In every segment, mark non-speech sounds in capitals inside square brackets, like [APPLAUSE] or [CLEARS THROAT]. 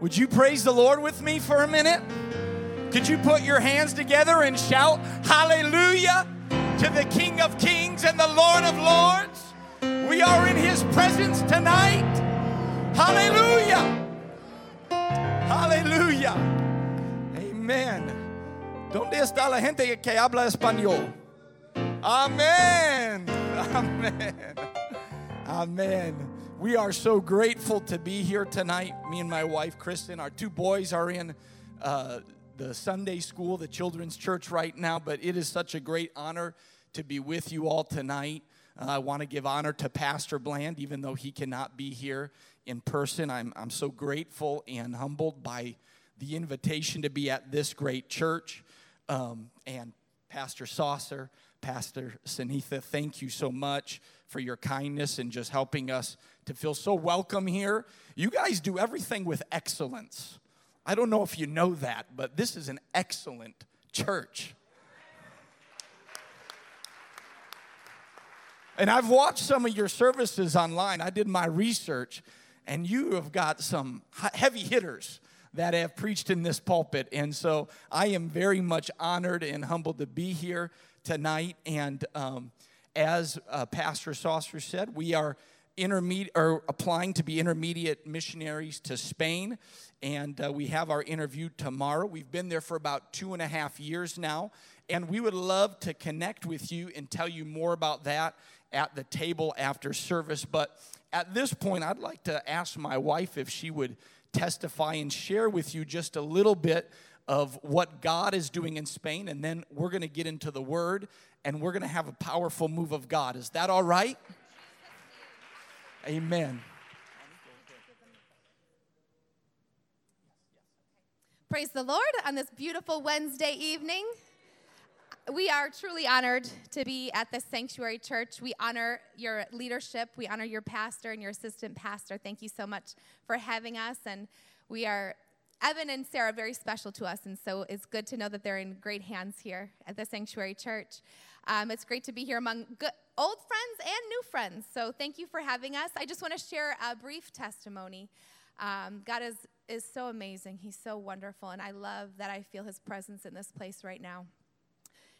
Would you praise the Lord with me for a minute? Could you put your hands together and shout hallelujah to the King of Kings and the Lord of Lords? We are in his presence tonight. Hallelujah. Hallelujah. Amen. ¿Dónde está la gente que habla español? Amen. [LAUGHS] Amen. Amen. We are so grateful to be here tonight. Me and my wife, Kristen, our two boys are in uh, the Sunday school, the children's church right now, but it is such a great honor to be with you all tonight. Uh, I want to give honor to Pastor Bland, even though he cannot be here in person. I'm, I'm so grateful and humbled by the invitation to be at this great church. Um, and Pastor Saucer, Pastor Sanitha, thank you so much for your kindness and just helping us to feel so welcome here. You guys do everything with excellence. I don't know if you know that, but this is an excellent church. And I've watched some of your services online. I did my research, and you have got some heavy hitters that have preached in this pulpit. And so I am very much honored and humbled to be here tonight. And um, as uh, Pastor Saucer said, we are intermediate or applying to be intermediate missionaries to Spain. And uh, we have our interview tomorrow. We've been there for about two and a half years now. And we would love to connect with you and tell you more about that at the table after service. But at this point, I'd like to ask my wife if she would testify and share with you just a little bit of what God is doing in Spain, and then we're going to get into the Word and we're going to have a powerful move of God. Is that all right? Amen. Praise the Lord on this beautiful Wednesday evening we are truly honored to be at this sanctuary church. We honor your leadership. We honor your pastor and your assistant pastor. Thank you so much for having us. And we are, Evan and Sarah, very special to us. And so it's good to know that they're in great hands here at the sanctuary church. Um, it's great to be here among good, old friends and new friends. So thank you for having us. I just want to share a brief testimony. Um, God is, is so amazing. He's so wonderful. And I love that I feel his presence in this place right now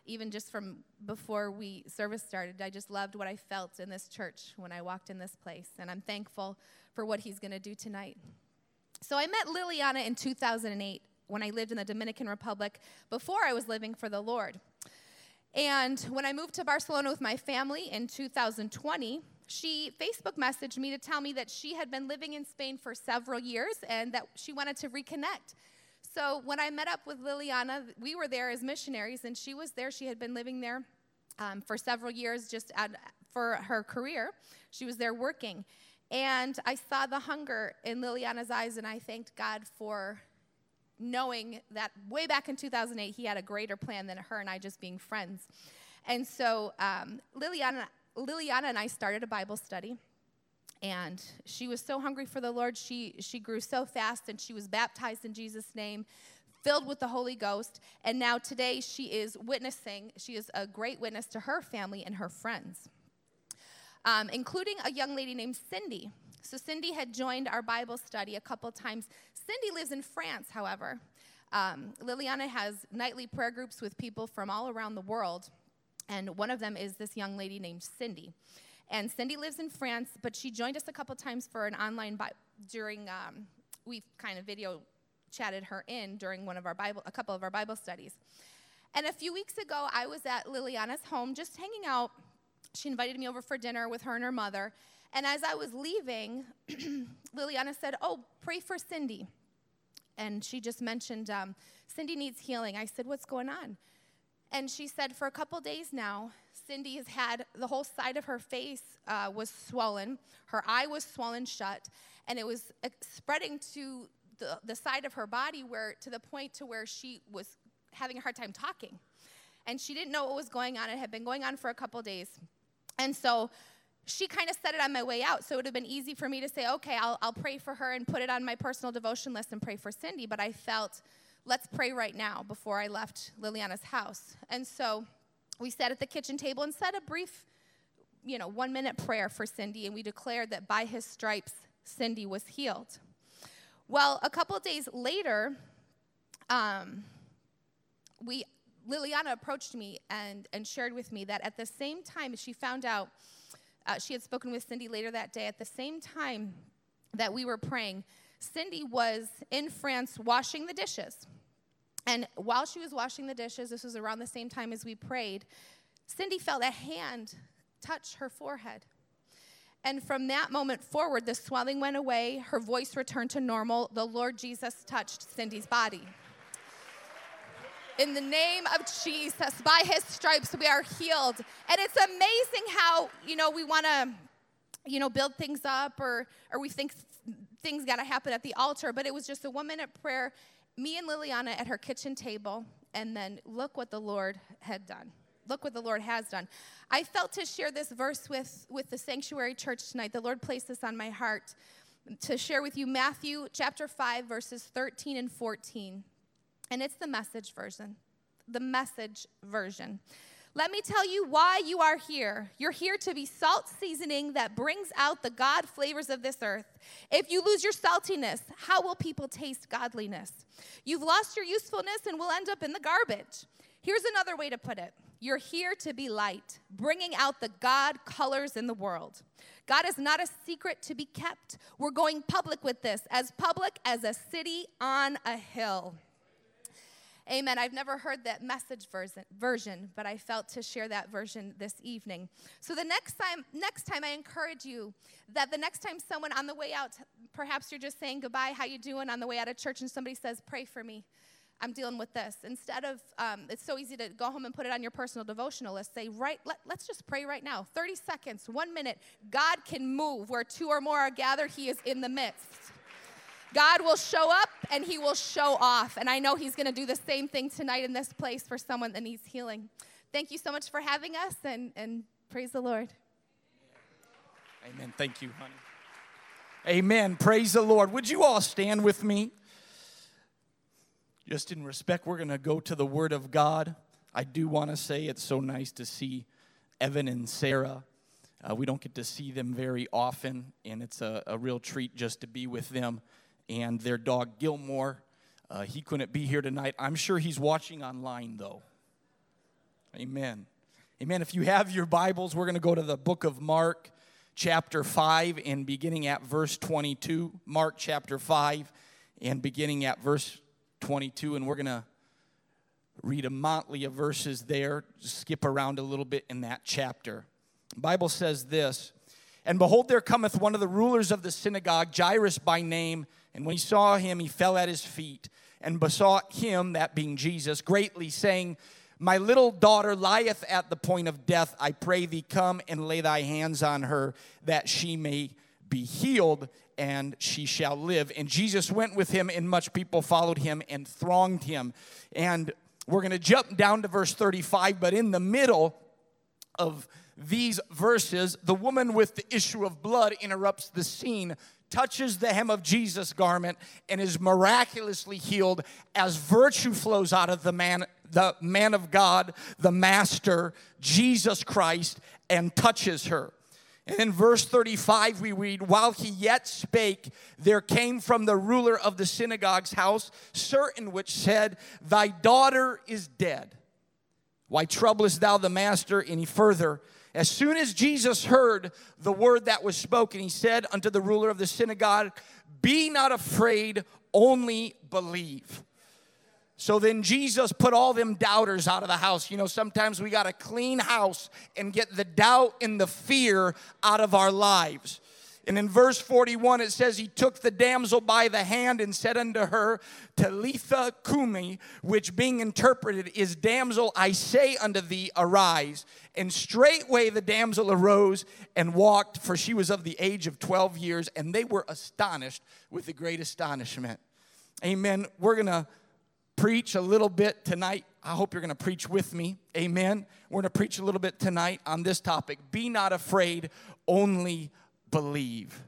even just from before we service started, I just loved what I felt in this church when I walked in this place. And I'm thankful for what he's going to do tonight. So I met Liliana in 2008 when I lived in the Dominican Republic before I was living for the Lord. And when I moved to Barcelona with my family in 2020, she Facebook messaged me to tell me that she had been living in Spain for several years and that she wanted to reconnect. So when I met up with Liliana, we were there as missionaries, and she was there. She had been living there um, for several years just at, for her career. She was there working. And I saw the hunger in Liliana's eyes, and I thanked God for knowing that way back in 2008, He had a greater plan than her and I just being friends. And so um, Liliana, Liliana and I started a Bible study and she was so hungry for the Lord. She, she grew so fast and she was baptized in Jesus' name, filled with the Holy Ghost. And now today she is witnessing, she is a great witness to her family and her friends, um, including a young lady named Cindy. So Cindy had joined our Bible study a couple times. Cindy lives in France, however. Um, Liliana has nightly prayer groups with people from all around the world, and one of them is this young lady named Cindy. And Cindy lives in France, but she joined us a couple times for an online Bi- during. Um, we kind of video chatted her in during one of our Bible, a couple of our Bible studies. And a few weeks ago, I was at Liliana's home just hanging out. She invited me over for dinner with her and her mother. And as I was leaving, [CLEARS THROAT] Liliana said, Oh, pray for Cindy. And she just mentioned, um, Cindy needs healing. I said, What's going on? And she said, For a couple days now, Cindy has had the whole side of her face uh, was swollen, her eye was swollen shut, and it was uh, spreading to the, the side of her body where to the point to where she was having a hard time talking. And she didn't know what was going on. It had been going on for a couple days. And so she kind of said it on my way out. So it would have been easy for me to say, okay, I'll, I'll pray for her and put it on my personal devotion list and pray for Cindy. But I felt, let's pray right now before I left Liliana's house. And so we sat at the kitchen table and said a brief, you know, one minute prayer for Cindy, and we declared that by his stripes, Cindy was healed. Well, a couple days later, um, we Liliana approached me and, and shared with me that at the same time she found out, uh, she had spoken with Cindy later that day, at the same time that we were praying, Cindy was in France washing the dishes. And while she was washing the dishes, this was around the same time as we prayed, Cindy felt a hand touch her forehead. And from that moment forward, the swelling went away, her voice returned to normal. The Lord Jesus touched Cindy's body. In the name of Jesus, by his stripes we are healed. And it's amazing how, you know, we want to, you know, build things up or or we think things got to happen at the altar, but it was just a 1-minute prayer, me and Liliana at her kitchen table, and then look what the Lord had done look what the Lord has done. I felt to share this verse with, with the sanctuary church tonight. The Lord placed this on my heart to share with you Matthew chapter 5, verses 13 and 14. And it's the message version. The message version. Let me tell you why you are here. You're here to be salt seasoning that brings out the God flavors of this earth. If you lose your saltiness, how will people taste godliness? You've lost your usefulness and will end up in the garbage. Here's another way to put it You're here to be light, bringing out the God colors in the world. God is not a secret to be kept. We're going public with this, as public as a city on a hill. Amen. I've never heard that message version, but I felt to share that version this evening. So the next time, next time I encourage you that the next time someone on the way out, perhaps you're just saying goodbye, how you doing on the way out of church, and somebody says, "Pray for me." I'm dealing with this. Instead of, um, it's so easy to go home and put it on your personal devotional list. Say, right, let, let's just pray right now. 30 seconds, one minute. God can move where two or more are gathered, He is in the midst. God will show up and He will show off. And I know He's going to do the same thing tonight in this place for someone that needs healing. Thank you so much for having us and, and praise the Lord. Amen. Thank you, honey. Amen. Praise the Lord. Would you all stand with me? Just in respect, we're going to go to the Word of God. I do want to say it's so nice to see Evan and Sarah. Uh, we don't get to see them very often, and it's a, a, real treat just to be with them. And their dog, Gilmore, uh, he couldn't be here tonight. I'm sure he's watching online, though. Amen. Amen. If you have your Bibles, we're going to go to the book of Mark, chapter 5, and beginning at verse 22. Mark, chapter 5, and beginning at verse 22, and we're going to read a motley of verses there, skip around a little bit in that chapter. The Bible says this And behold, there cometh one of the rulers of the synagogue, Jairus by name, and when he saw him, he fell at his feet and besought him, that being Jesus, greatly, saying, My little daughter lieth at the point of death. I pray thee, come and lay thy hands on her, that she may be healed and she shall live. And Jesus went with him, and much people followed him and thronged him. And we're going to jump down to verse 35, but in the middle of these verses, the woman with the issue of blood interrupts the scene, touches the hem of Jesus' garment, and is miraculously healed as virtue flows out of the man, the man of God, the Master, Jesus Christ, and touches her. And in verse 35, we read, While he yet spake, there came from the ruler of the synagogue's house certain which said, Thy daughter is dead. Why troublest thou the master any further? As soon as Jesus heard the word that was spoken, he said unto the ruler of the synagogue, Be not afraid, only believe. So then Jesus put all them doubters out of the house. You know, sometimes we got to clean house and get the doubt and the fear out of our lives. And in verse 41, it says, He took the damsel by the hand and said unto her, Talitha cumi, which being interpreted is, Damsel, I say unto thee, arise. And straightway the damsel arose and walked, for she was of the age of 12 years, and they were astonished with the great astonishment. Amen. We're going to preach a little bit tonight. I hope you're going to preach with me. Amen. We're going to preach a little bit tonight on this topic. Be not afraid, only believe.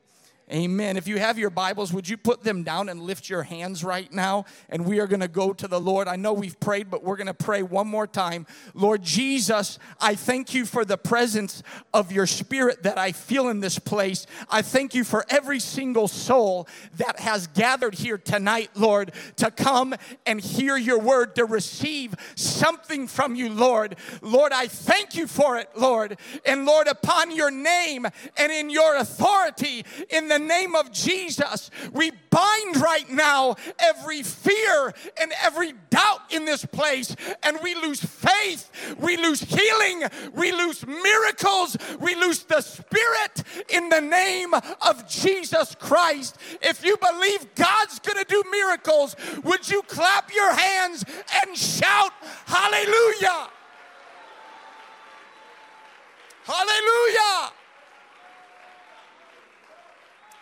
Amen. If you have your Bibles, would you put them down and lift your hands right now? And we are going to go to the Lord. I know we've prayed, but we're going to pray one more time. Lord Jesus, I thank you for the presence of your spirit that I feel in this place. I thank you for every single soul that has gathered here tonight, Lord, to come and hear your word, to receive something from you, Lord. Lord, I thank you for it, Lord. And Lord, upon your name and in your authority, in the the name of Jesus, we bind right now every fear and every doubt in this place, and we lose faith, we lose healing, we lose miracles, we lose the Spirit in the name of Jesus Christ. If you believe God's gonna do miracles, would you clap your hands and shout, Hallelujah! Hallelujah!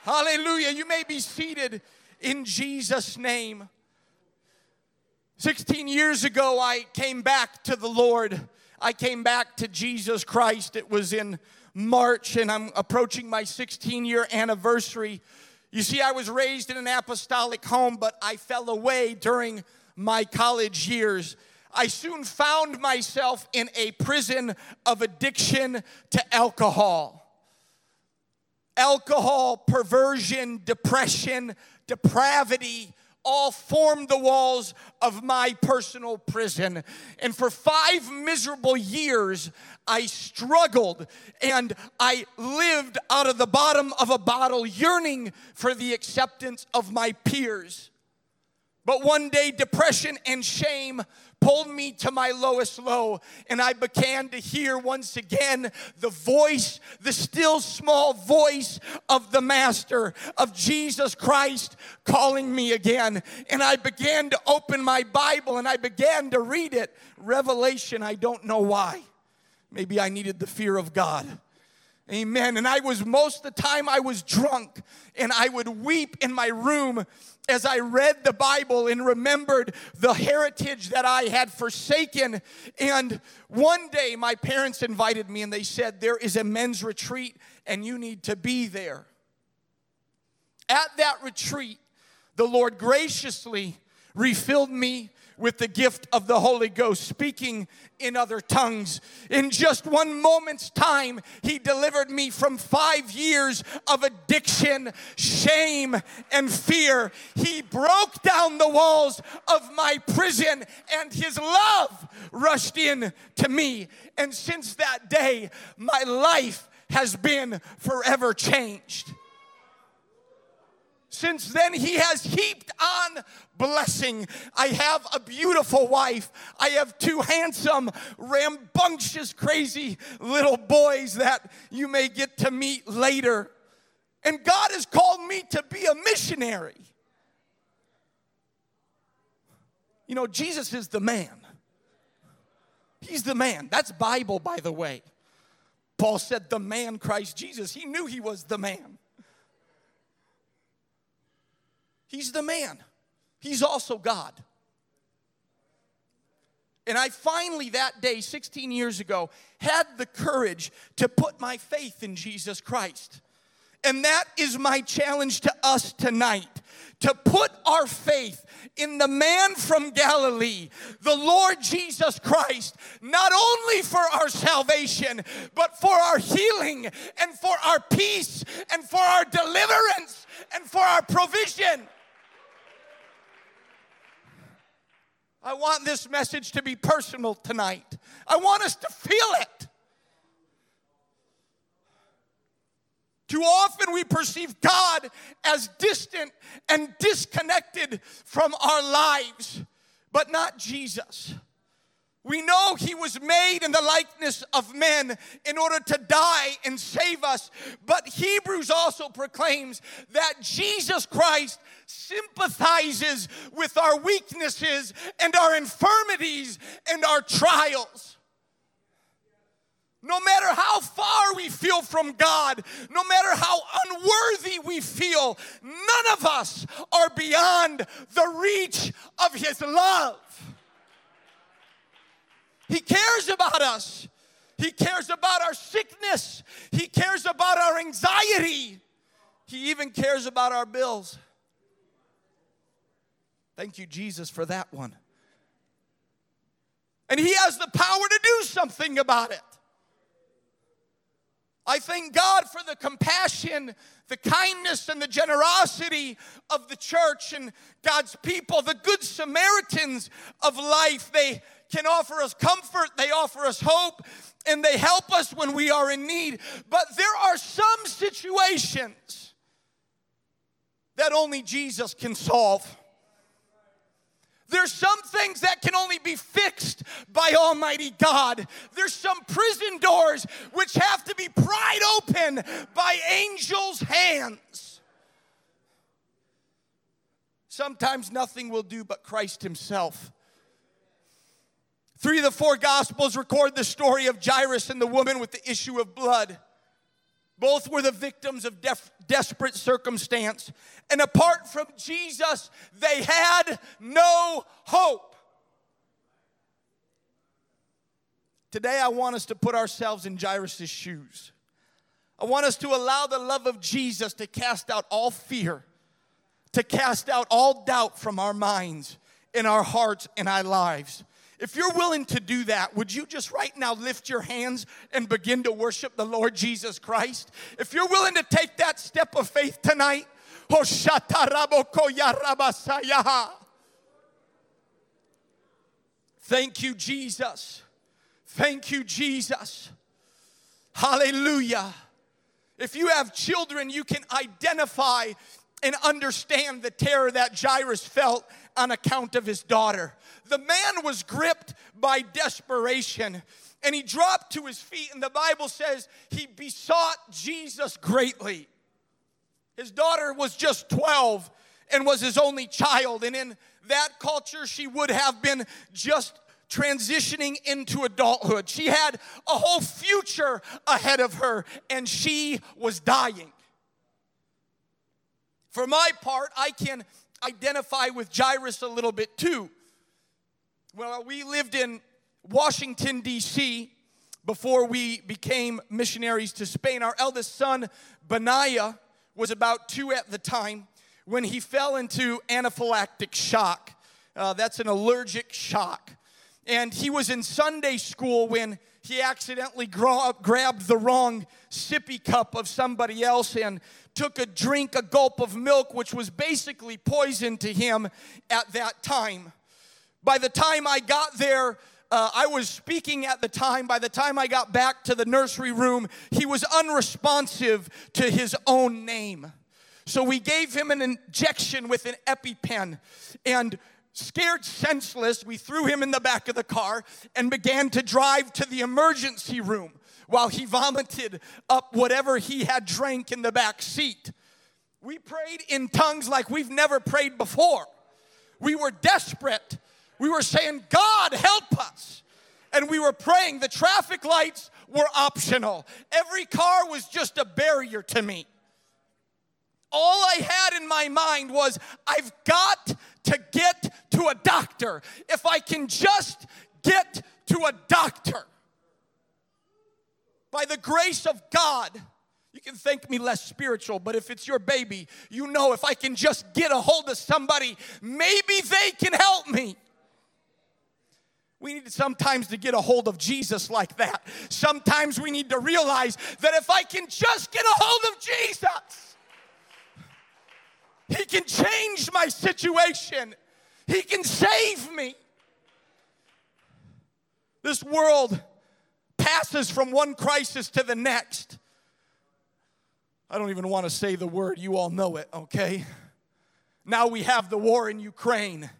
Hallelujah. You may be seated in Jesus' name. 16 years ago, I came back to the Lord. I came back to Jesus Christ. It was in March, and I'm approaching my 16 year anniversary. You see, I was raised in an apostolic home, but I fell away during my college years. I soon found myself in a prison of addiction to alcohol alcohol, perversion, depression, depravity all formed the walls of my personal prison. And for five miserable years, I struggled and I lived out of the bottom of a bottle, yearning for the acceptance of my peers. But one day, depression and shame pulled me to my lowest low, and I began to hear once again the voice, the still small voice of the Master, of Jesus Christ calling me again. And I began to open my Bible and I began to read it. Revelation, I don't know why. Maybe I needed the fear of God. Amen. And I was most of the time I was drunk and I would weep in my room as I read the Bible and remembered the heritage that I had forsaken. And one day my parents invited me and they said, There is a men's retreat and you need to be there. At that retreat, the Lord graciously refilled me with the gift of the Holy Ghost, speaking in other tongues. In just one moment's time, He delivered me from five years of addiction, shame, and fear. He broke down the walls of my prison, and His love rushed in to me. And since that day, my life has been forever changed. Since then, he has heaped on blessing. I have a beautiful wife. I have two handsome, rambunctious, crazy little boys that you may get to meet later. And God has called me to be a missionary. You know, Jesus is the man. He's the man. That's Bible, by the way. Paul said, the man Christ Jesus. He knew he was the man. He's the man, He's also God. And I finally, that day, 16 years ago, had the courage to put my faith in Jesus Christ. And that is my challenge to us tonight to put our faith in the man from Galilee, the Lord Jesus Christ, not only for our salvation, but for our healing and for our peace and for our deliverance and for our provision. I want this message to be personal tonight. I want us to feel it. Too often we perceive God as distant and disconnected from our lives, but not Jesus. We know he was made in the likeness of men in order to die and save us. But Hebrews also proclaims that Jesus Christ sympathizes with our weaknesses and our infirmities and our trials. No matter how far we feel from God, no matter how unworthy we feel, none of us are beyond the reach of His love. He cares about us. He cares about our sickness. He cares about our anxiety. He even cares about our bills. Thank you, Jesus, for that one. And He has the power to do something about it. I thank God for the compassion, the kindness, and the generosity of the church and God's people, the good Samaritans of life. They can offer us comfort, they offer us hope, and they help us when we are in need. But there are some situations that only Jesus can solve. There's some things that can only be fixed by Almighty God. There's some prison doors which have to be pried open by angels' hands. Sometimes nothing will do but Christ Himself. Three of the four Gospels record the story of Jairus and the woman with the issue of blood. Both were the victims of def- desperate circumstance. And apart from Jesus, they had no hope. Today, I want us to put ourselves in Jairus' shoes. I want us to allow the love of Jesus to cast out all fear, to cast out all doubt from our minds, in our hearts, in our lives. If you're willing to do that, would you just right now lift your hands and begin to worship the Lord Jesus Christ? If you're willing to take that step of faith tonight, Thank you, Jesus. Thank you, Jesus. Hallelujah. If you have children, you can identify and understand the terror that Jairus felt on account of his daughter. The man was gripped by desperation and he dropped to his feet, and the Bible says he besought Jesus greatly. His daughter was just 12 and was his only child, and in that culture, she would have been just transitioning into adulthood. She had a whole future ahead of her, and she was dying. For my part, I can identify with Jairus a little bit too. Well, we lived in Washington, D.C. before we became missionaries to Spain. Our eldest son, Benaiah, was about two at the time when he fell into anaphylactic shock. Uh, that's an allergic shock. And he was in Sunday school when he accidentally grabbed the wrong sippy cup of somebody else and took a drink, a gulp of milk, which was basically poison to him at that time. By the time I got there, uh, I was speaking at the time. By the time I got back to the nursery room, he was unresponsive to his own name. So we gave him an injection with an EpiPen. And scared senseless, we threw him in the back of the car and began to drive to the emergency room while he vomited up whatever he had drank in the back seat. We prayed in tongues like we've never prayed before. We were desperate. We were saying, God, help us. And we were praying. The traffic lights were optional, every car was just a barrier to me. All I had in my mind was, I've got to get to a doctor. If I can just get to a doctor by the grace of God, you can think me less spiritual, but if it's your baby, you know if I can just get a hold of somebody, maybe they can help me. We need sometimes to get a hold of Jesus like that. Sometimes we need to realize that if I can just get a hold of Jesus, He can change my situation, He can save me. This world passes from one crisis to the next. I don't even want to say the word, you all know it, okay? Now we have the war in Ukraine.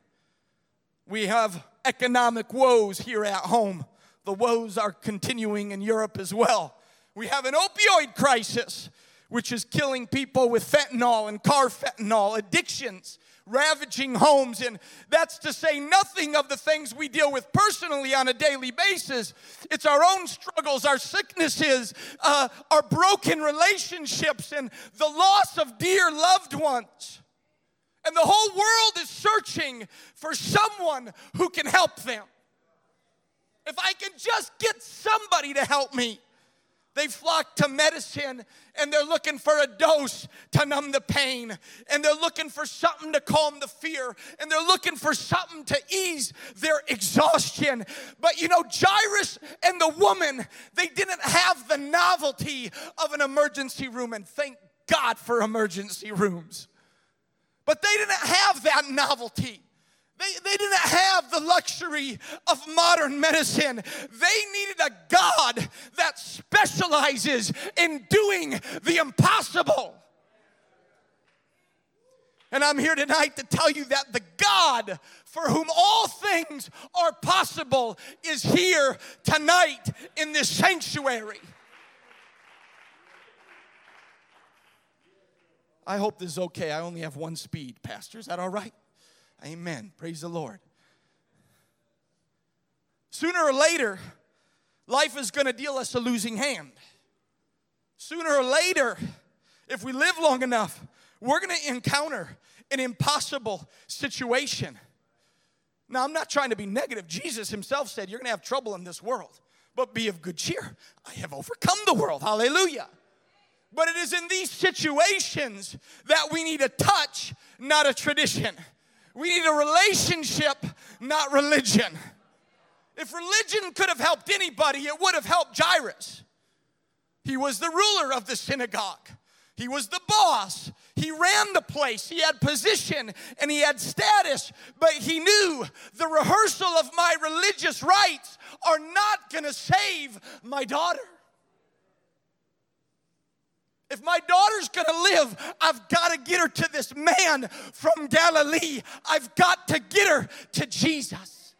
We have economic woes here at home. The woes are continuing in Europe as well. We have an opioid crisis, which is killing people with fentanyl and carfentanil, addictions ravaging homes. And that's to say nothing of the things we deal with personally on a daily basis. It's our own struggles, our sicknesses, uh, our broken relationships, and the loss of dear loved ones. And the whole world is searching for someone who can help them. If I can just get somebody to help me, They flock to medicine and they're looking for a dose to numb the pain. And they're looking for something to calm the fear. And they're looking for something to ease their exhaustion. But you know, Jairus and the woman, they didn't have the novelty of an emergency room. And thank God for emergency rooms. But they didn't have that novelty. They, they didn't have the luxury of modern medicine. They needed a God that specializes in doing the impossible. And I'm here tonight to tell you that the God for whom all things are possible is here tonight in this sanctuary. I hope this is okay. I only have one speed, Pastor. Is that all right? Amen. Praise the Lord. Sooner or later, life is going to deal us a losing hand. Sooner or later, if we live long enough, we're going to encounter an impossible situation. Now, I'm not trying to be negative. Jesus himself said, You're going to have trouble in this world, but be of good cheer. I have overcome the world. Hallelujah. But it is in these situations that we need a touch, not a tradition. We need a relationship, not religion. If religion could have helped anybody, it would have helped Jairus. He was the ruler of the synagogue. He was the boss. He ran the place. He had position and he had status, but he knew the rehearsal of my religious rites are not to save my daughter. If my daughter's gonna live, I've got to get her to this man from Galilee. I've got to get her to Jesus.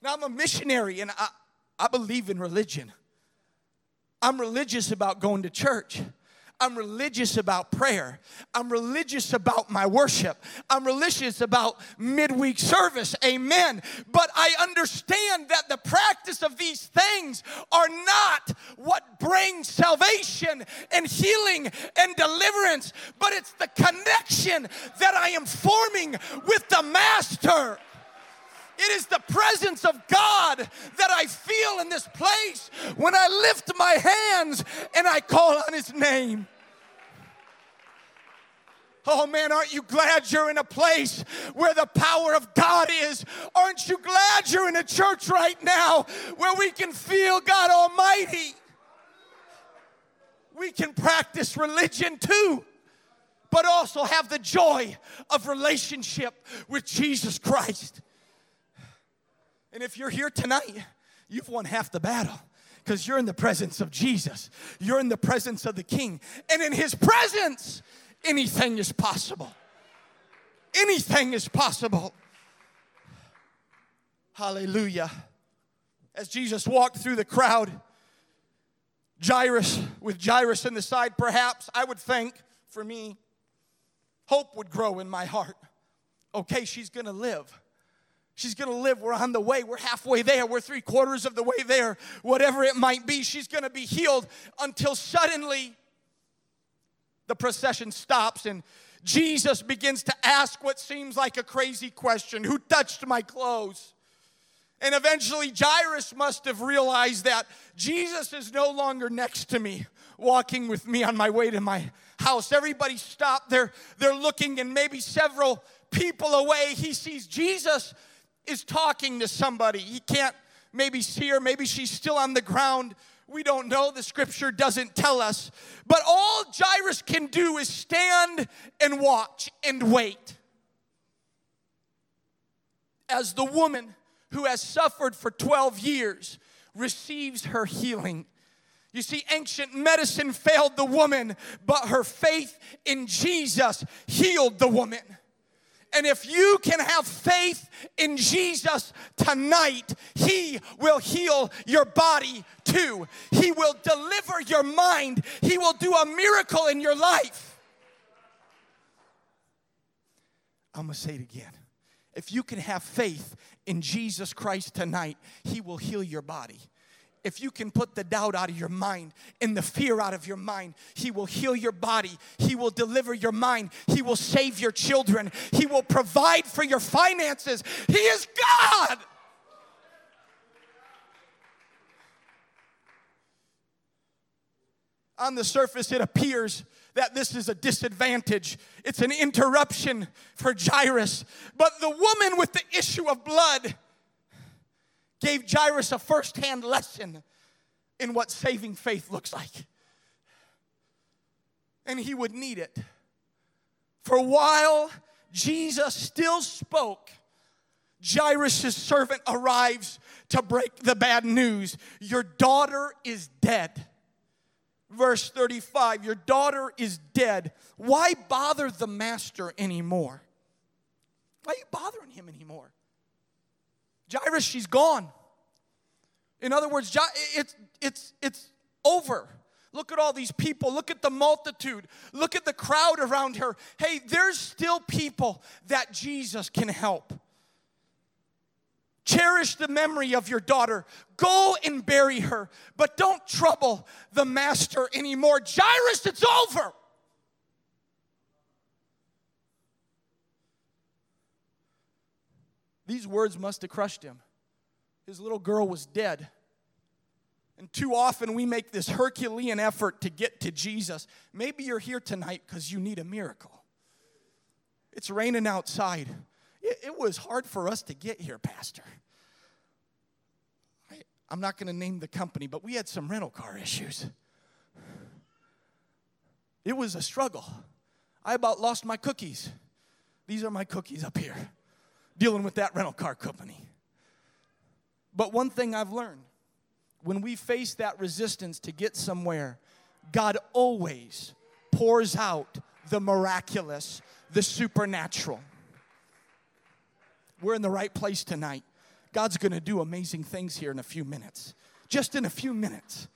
Now, I'm a missionary and I, I believe in religion. I'm religious about going to church. I'm religious about prayer. I'm religious about my worship. I'm religious about midweek service. Amen. But I understand that the practice of these things are not what brings salvation and healing and deliverance, but it's the connection that I am forming with the Master. It is the presence of God that I feel in this place when I lift my hands and I call on His name. Oh man, aren't you glad you're in a place where the power of God is? Aren't you glad you're in a church right now where we can feel God Almighty? We can practice religion too, but also have the joy of relationship with Jesus Christ. And if you're here tonight, you've won half the battle because you're in the presence of Jesus. You're in the presence of the King. And in His presence, anything is possible. Anything is possible. Hallelujah. As Jesus walked through the crowd, Jairus, with Jairus in the side, perhaps I would think for me, hope would grow in my heart. Okay, she's gonna live. She's gonna live. We're on the way. We're halfway there. We're three quarters of the way there. Whatever it might be, she's gonna be healed until suddenly the procession stops and Jesus begins to ask what seems like a crazy question Who touched my clothes? And eventually, Jairus must have realized that Jesus is no longer next to me, walking with me on my way to my house. Everybody stopped. They're, they're looking, and maybe several people away, he sees Jesus is talking to somebody. He can't maybe see her, maybe she's still on the ground. We don't know. The scripture doesn't tell us. But all Jairus can do is stand and watch and wait. As the woman who has suffered for 12 years receives her healing. You see, ancient medicine failed the woman, but her faith in Jesus healed the woman. And if you can have faith in Jesus tonight, He will heal your body too. He will deliver your mind. He will do a miracle in your life. I'm gonna say it again. If you can have faith in Jesus Christ tonight, He will heal your body if you can put the doubt out of your mind and the fear out of your mind, He will heal your body. He will deliver your mind. He will save your children. He will provide for your finances. He is God. On the surface, it appears that this is a disadvantage. It's an interruption for Jairus. But the woman with the issue of blood gave Jairus a firsthand lesson in what saving faith looks like. And he would need it. For while Jesus still spoke, Jairus' servant arrives to break the bad news. Your daughter is dead. Verse 35 Your daughter is dead. Why bother the master anymore? Why are you bothering him anymore? Jairus, she's gone. In other words, it's, it's, it's over. Look at all these people. Look at the multitude. Look at the crowd around her. Hey, there's still people that Jesus can help. Cherish the memory of your daughter. Go and bury her, but don't trouble the master anymore. Jairus, it's over. These words must have crushed him. His little girl was dead. And too often we make this Herculean effort to get to Jesus. Maybe you're here tonight because you need a miracle. It's raining outside. It, it, was hard for us to get here, Pastor. I, I'm not going to name the company, but we had some rental car issues. It was a struggle. I about lost my cookies. These are my cookies up here, dealing with that rental car company. But one thing I've learned when we face that resistance to get somewhere, God always pours out the miraculous, the supernatural. We're in the right place tonight. God's gonna do amazing things here in a few minutes. Just in a few minutes,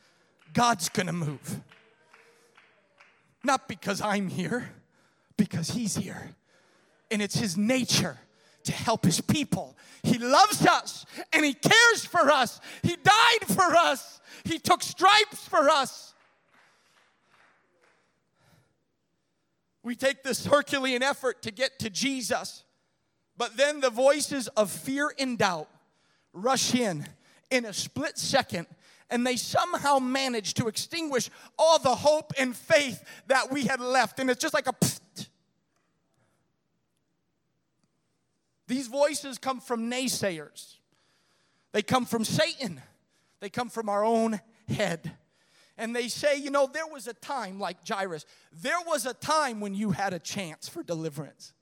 God's gonna move. Not because I'm here, because He's here. And it's His nature to help his people. He loves us and he cares for us. He died for us. He took stripes for us. We take this Herculean effort to get to Jesus, but then the voices of fear and doubt rush in in a split second and they somehow manage to extinguish all the hope and faith that we had left. And it's just like a pfft, These voices come from naysayers, they come from Satan, they come from our own head. And they say, you know, there was a time, like Jairus, there was a time when you had a chance for deliverance.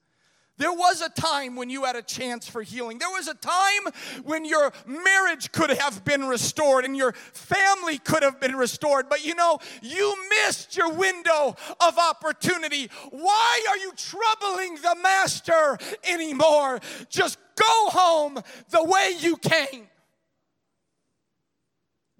There was a time when you had a chance for healing. There was a time when your marriage could have been restored and your family could have been restored. But you know, you missed your window of opportunity. Why are you troubling the master anymore? Just go home the way you came.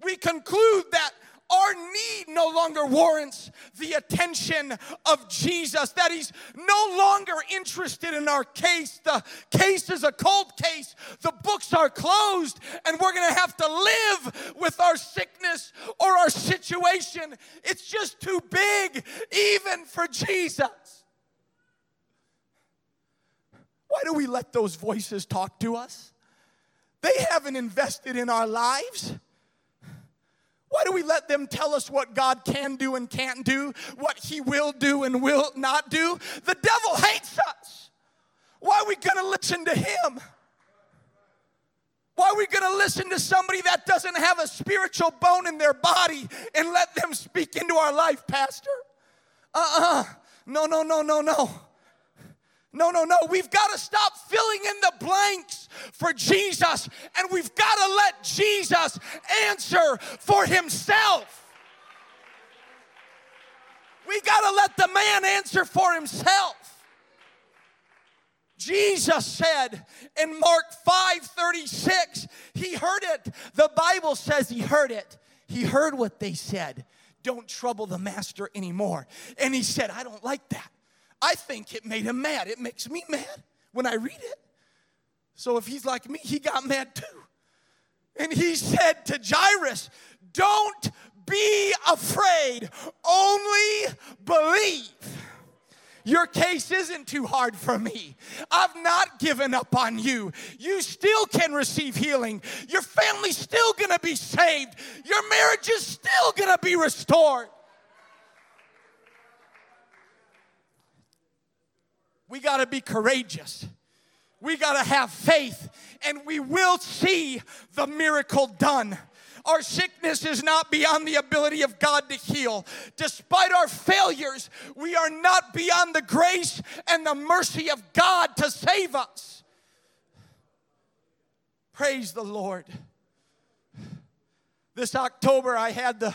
We conclude that our need no longer warrants the attention of Jesus, that He's no longer interested in our case. The case is a cold case, the books are closed, and we're gonna have to live with our sickness or our situation. It's just too big, even for Jesus. Why do we let those voices talk to us? They haven't invested in our lives. Why do we let them tell us what God can do and can't do, what He will do and will not do? The devil hates us. Why are we gonna listen to him? Why are we gonna listen to somebody that doesn't have a spiritual bone in their body and let them speak into our life, Pastor? Uh uh-uh. uh. No, no, no, no, no. No, no, no. We've got to stop filling in the blanks for Jesus and we've got to let Jesus answer for himself. We got to let the man answer for himself. Jesus said in Mark 5:36, he heard it. The Bible says he heard it. He heard what they said. Don't trouble the master anymore. And he said, I don't like that. I think it made him mad. It makes me mad when I read it. So if he's like me, he got mad too. And he said to Jairus, Don't be afraid, only believe. Your case isn't too hard for me. I've not given up on you. You still can receive healing. Your family's still gonna be saved. Your marriage is still gonna be restored. We got to be courageous. We got to have faith, and we will see the miracle done. Our sickness is not beyond the ability of God to heal. Despite our failures, we are not beyond the grace and the mercy of God to save us. Praise the Lord. This October, I had the,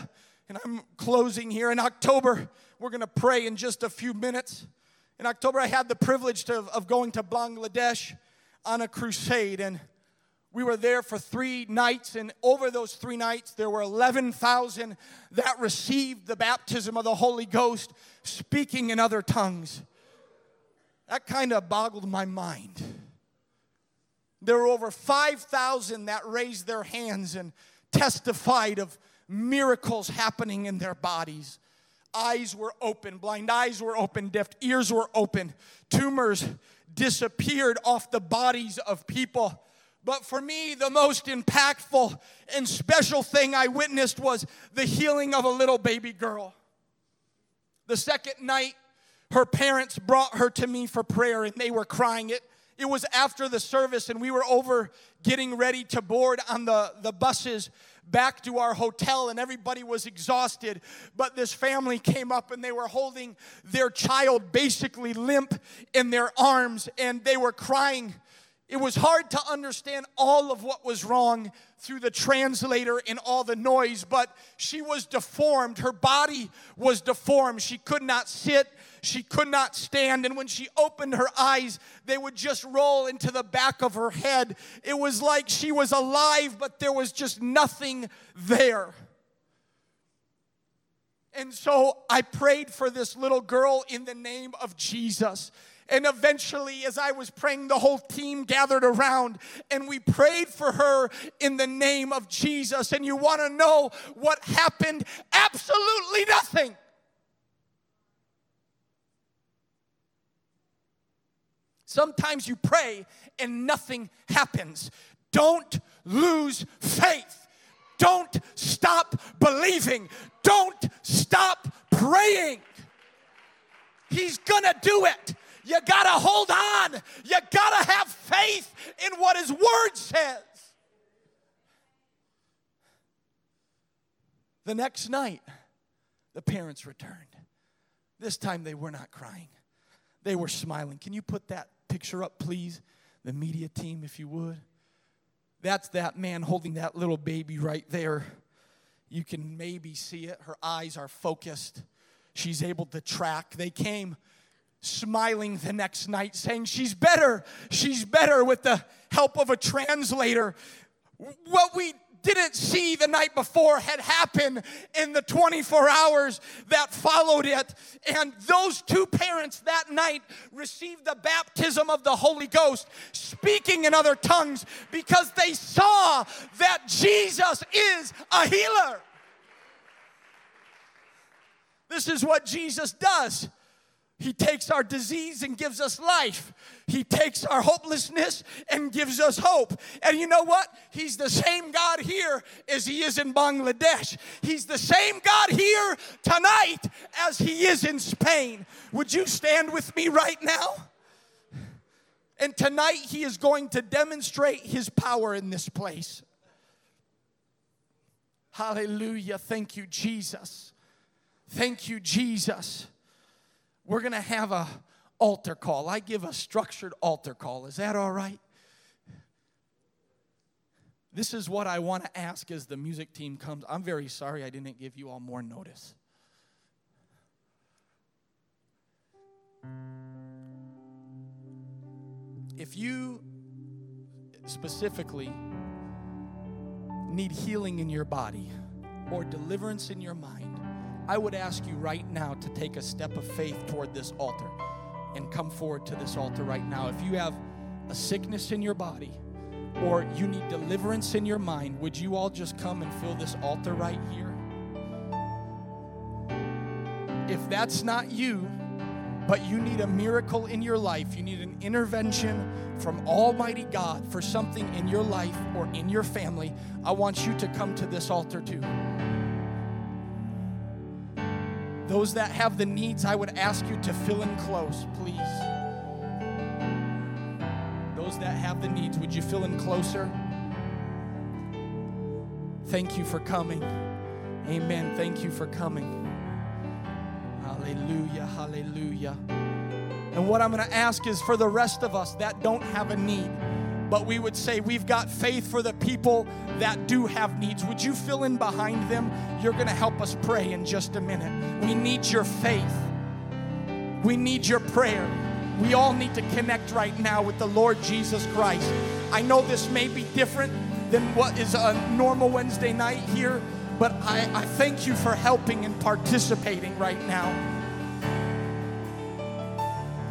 and I'm closing here. In October, we're going to pray in just a few minutes. In October, I had the privilege to, of going to Bangladesh on a crusade, and we were there for three nights, and over those three nights, there were 11,000 that received the baptism of the Holy Ghost, speaking in other tongues. That kind of boggled my mind. There were over 5,000 that raised their hands and testified of miracles happening in their bodies. Eyes were open, blind eyes were open, deaf ears were open, tumors disappeared off the bodies of people. But for me, the most impactful and special thing I witnessed was the healing of a little baby girl. The second night, her parents brought her to me for prayer and they were crying. It, it was after the service, and we were over getting ready to board on the, the buses back to our hotel, and everybody was exhausted. But this family came up and they were holding their child basically limp in their arms, and they were crying. It was hard to understand all of what was wrong through the translator and all the noise, but she was deformed. Her body was deformed. She could not sit, she could not stand, and when she opened her eyes, they would just roll into the back of her head. It was like she was alive, but there was just nothing there. And so I prayed for this little girl in the name of Jesus. And eventually, as I was praying, the whole team gathered around and we prayed for her in the name of Jesus. And you want to know what happened? Absolutely nothing. Sometimes you pray and nothing happens. Don't lose faith. Don't stop believing. Don't stop praying. He's gonna do it. You got to hold on. You got to have faith in what His Word says. The next night, the parents returned. This time they were not crying, they were smiling. Can you put that picture up, please? The media team, if you would. That's that man holding that little baby right there. You can maybe see it. Her eyes are focused. She's able to track. They came smiling the next night, saying, She's better, she's better with the help of a translator. What we didn't see the night before had happened in the 24 hours that followed it. And those two parents that night received the baptism of the Holy Ghost, speaking in other tongues because they saw that Jesus is a healer. This is what Jesus does. He takes our disease and gives us life. He takes our hopelessness and gives us hope. And you know what? He's the same God here as He is in Bangladesh. He's the same God here tonight as He is in Spain. Would you stand with me right now? And tonight He is going to demonstrate His power in this place. Hallelujah. Thank you, Jesus. Thank you, Jesus we're going to have a altar call. I give a structured altar call. Is that all right? This is what I want to ask as the music team comes. I'm very sorry I didn't give you all more notice. If you specifically need healing in your body or deliverance in your mind, I would ask you right now to take a step of faith toward this altar and come forward to this altar right now. If you have a sickness in your body or you need deliverance in your mind, would you all just come and fill this altar right here? If that's not you, but you need a miracle in your life, you need an intervention from Almighty God for something in your life or in your family, I want you to come to this altar too. Those that have the needs, I would ask you to fill in close, please. Those that have the needs, would you fill in closer? Thank you for coming. Amen. Thank you for coming. Hallelujah. Hallelujah. And what I'm going to ask is for the rest of us that don't have a need, but we would say we've got faith for the people that do have needs. Would you fill in behind them? You're going to help us pray in just a minute. We need your faith. We need your prayer. We all need to connect right now with the Lord Jesus Christ. I know this may be different than what is a normal Wednesday night here, but I, I thank you for helping and participating right now.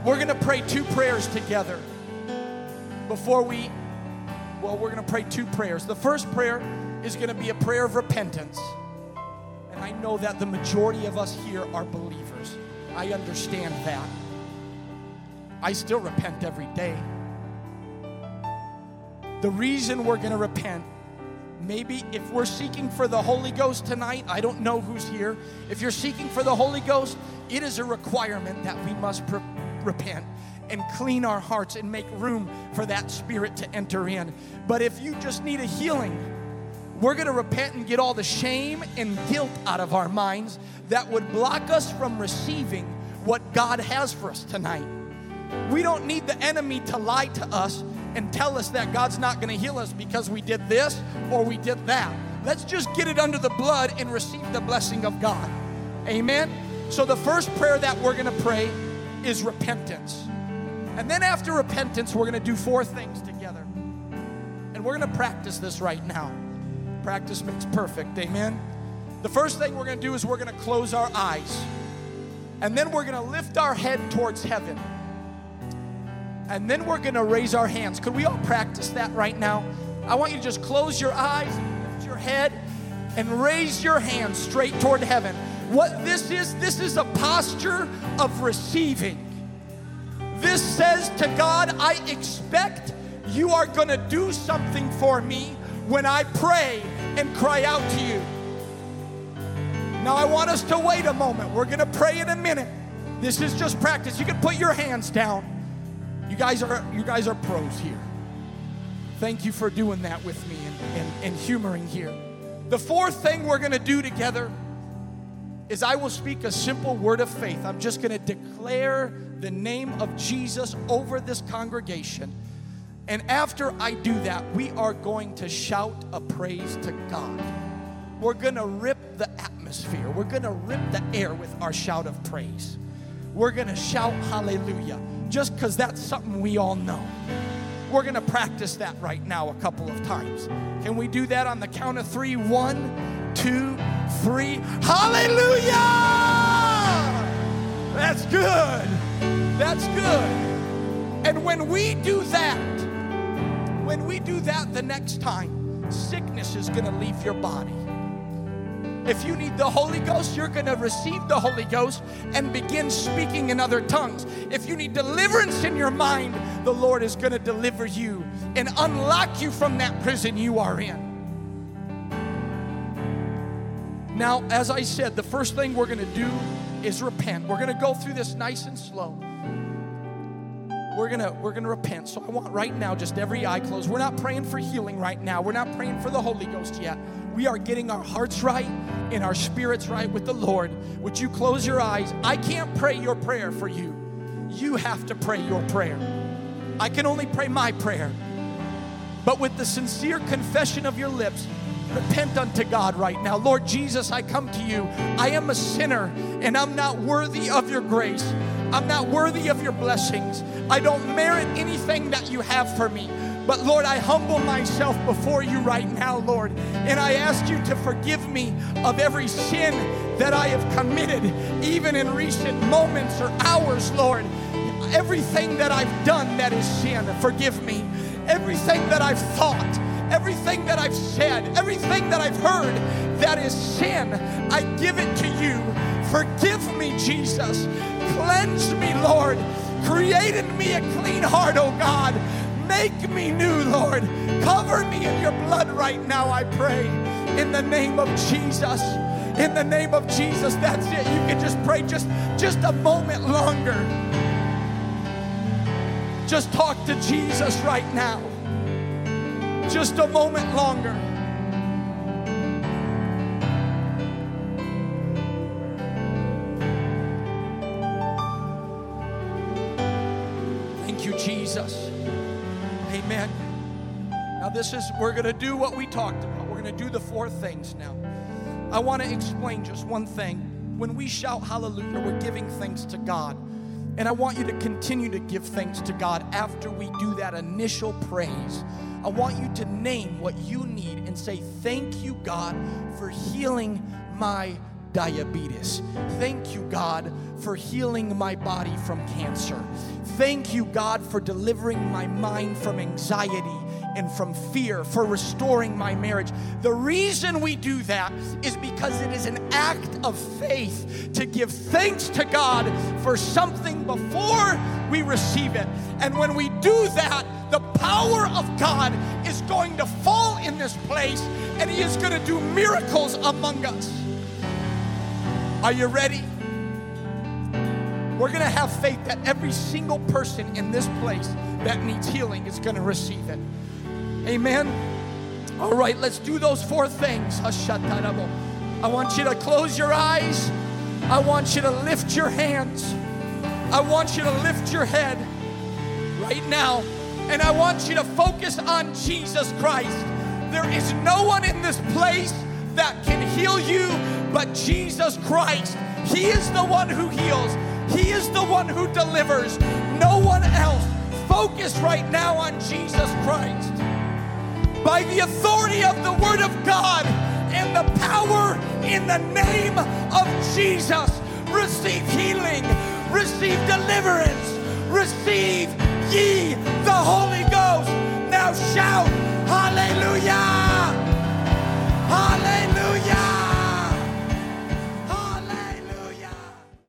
We're going to pray two prayers together before we, well, we're going to pray two prayers. The first prayer is going to be a prayer of repentance. And I know that the majority of us here are believers. I understand that. I still repent every day. The reason we're going to repent, maybe if we're seeking for the Holy Ghost tonight, I don't know who's here. If you're seeking for the Holy Ghost, it is a requirement that we must pre- repent and clean our hearts and make room for that Spirit to enter in. But if you just need a healing, we're going to repent and get all the shame and guilt out of our minds that would block us from receiving what God has for us tonight. We don't need the enemy to lie to us and tell us that God's not going to heal us because we did this or we did that. Let's just get it under the blood and receive the blessing of God. Amen. So, the first prayer that we're going to pray is repentance. And then, after repentance, we're going to do four things together. And we're going to practice this right now. Practice makes perfect. Amen. The first thing we're going to do is we're going to close our eyes. And then we're going to lift our head towards heaven. And then we're going to raise our hands. Could we all practice that right now? I want you to just close your eyes, lift your head, and raise your hands straight toward heaven. What this is, this is a posture of receiving. This says to God, I expect you are going to do something for me when I pray and cry out to you. Now, I want us to wait a moment. We're going to pray in a minute. This is just practice. You can put your hands down. You guys are you guys are pros here. Thank you for doing that with me and, and, and humoring here. The fourth thing we're gonna do together is I will speak a simple word of faith. I'm just gonna declare the name of Jesus over this congregation. And after I do that, we are going to shout a praise to God. We're gonna rip the atmosphere, we're gonna rip the air with our shout of praise. We're gonna shout hallelujah just because that's something we all know. We're going to practice that right now a couple of times. Can we do that on the count of three? One, two, three. Hallelujah! That's good. That's good. And when we do that, when we do that the next time, sickness is going to leave your body. If you need the Holy Ghost, you're going to receive the Holy Ghost and begin speaking in other tongues. If you need deliverance in your mind, the Lord is going to deliver you and unlock you from that prison you are in. Now, as I said, the first thing we're going to do is repent. We're going to go through this nice and slow. We're going to we're going to repent. So I want right now just every eye closed. We're not praying for healing right now. We're not praying for the Holy Ghost yet. We are getting our hearts right and our spirits right with the Lord. Would you close your eyes? I can't pray your prayer for you. You have to pray your prayer. I can only pray my prayer. But with the sincere confession of your lips, repent unto God right now. Lord Jesus, I come to you. I am a sinner and I'm not worthy of your grace. I'm not worthy of your blessings. I don't merit anything that you have for me. But Lord, I humble myself before you right now, Lord, and I ask you to forgive me of every sin that I have committed, even in recent moments or hours, Lord. Everything that I've done that is sin, forgive me. Everything that I've thought, everything that I've said, everything that I've heard that is sin, I give it to you. Forgive me, Jesus. Cleanse me, Lord. Create in me a clean heart, oh God. Make me new, Lord. Cover me in your blood right now, I pray. In the name of Jesus. In the name of Jesus. That's it. You can just pray just, just a moment longer. Just talk to Jesus right now. Just a moment longer. Thank you, Jesus. Amen. Now, this is, we're going to do what we talked about. We're going to do the four things now. I want to explain just one thing. When we shout hallelujah, we're giving thanks to God. And I want you to continue to give thanks to God after we do that initial praise. I want you to name what you need and say, Thank you, God, for healing my diabetes. Thank you, God, for healing my body from cancer. Thank you, God, for delivering my mind from anxiety and from fear, for restoring my marriage. The reason we do that is because it is an act of faith to give thanks to God for something before we receive it. And when we do that, the power of God is going to fall in this place and He is going to do miracles among us. Are you ready? We're going to have faith that every single person in this place that needs healing is going to receive it. Amen. All right, let's do those four things. I want you to close your eyes. I want you to lift your hands. I want you to lift your head right now. And I want you to focus on Jesus Christ. There is no one in this place that can heal you but Jesus Christ. He is the one who heals, He is the one who delivers. No one else. Focus right now on Jesus Christ by the authority of the Word of God and the power in the name of Jesus. Receive healing, receive deliverance, receive ye the Holy Ghost. Now shout, Hallelujah! Hallelujah!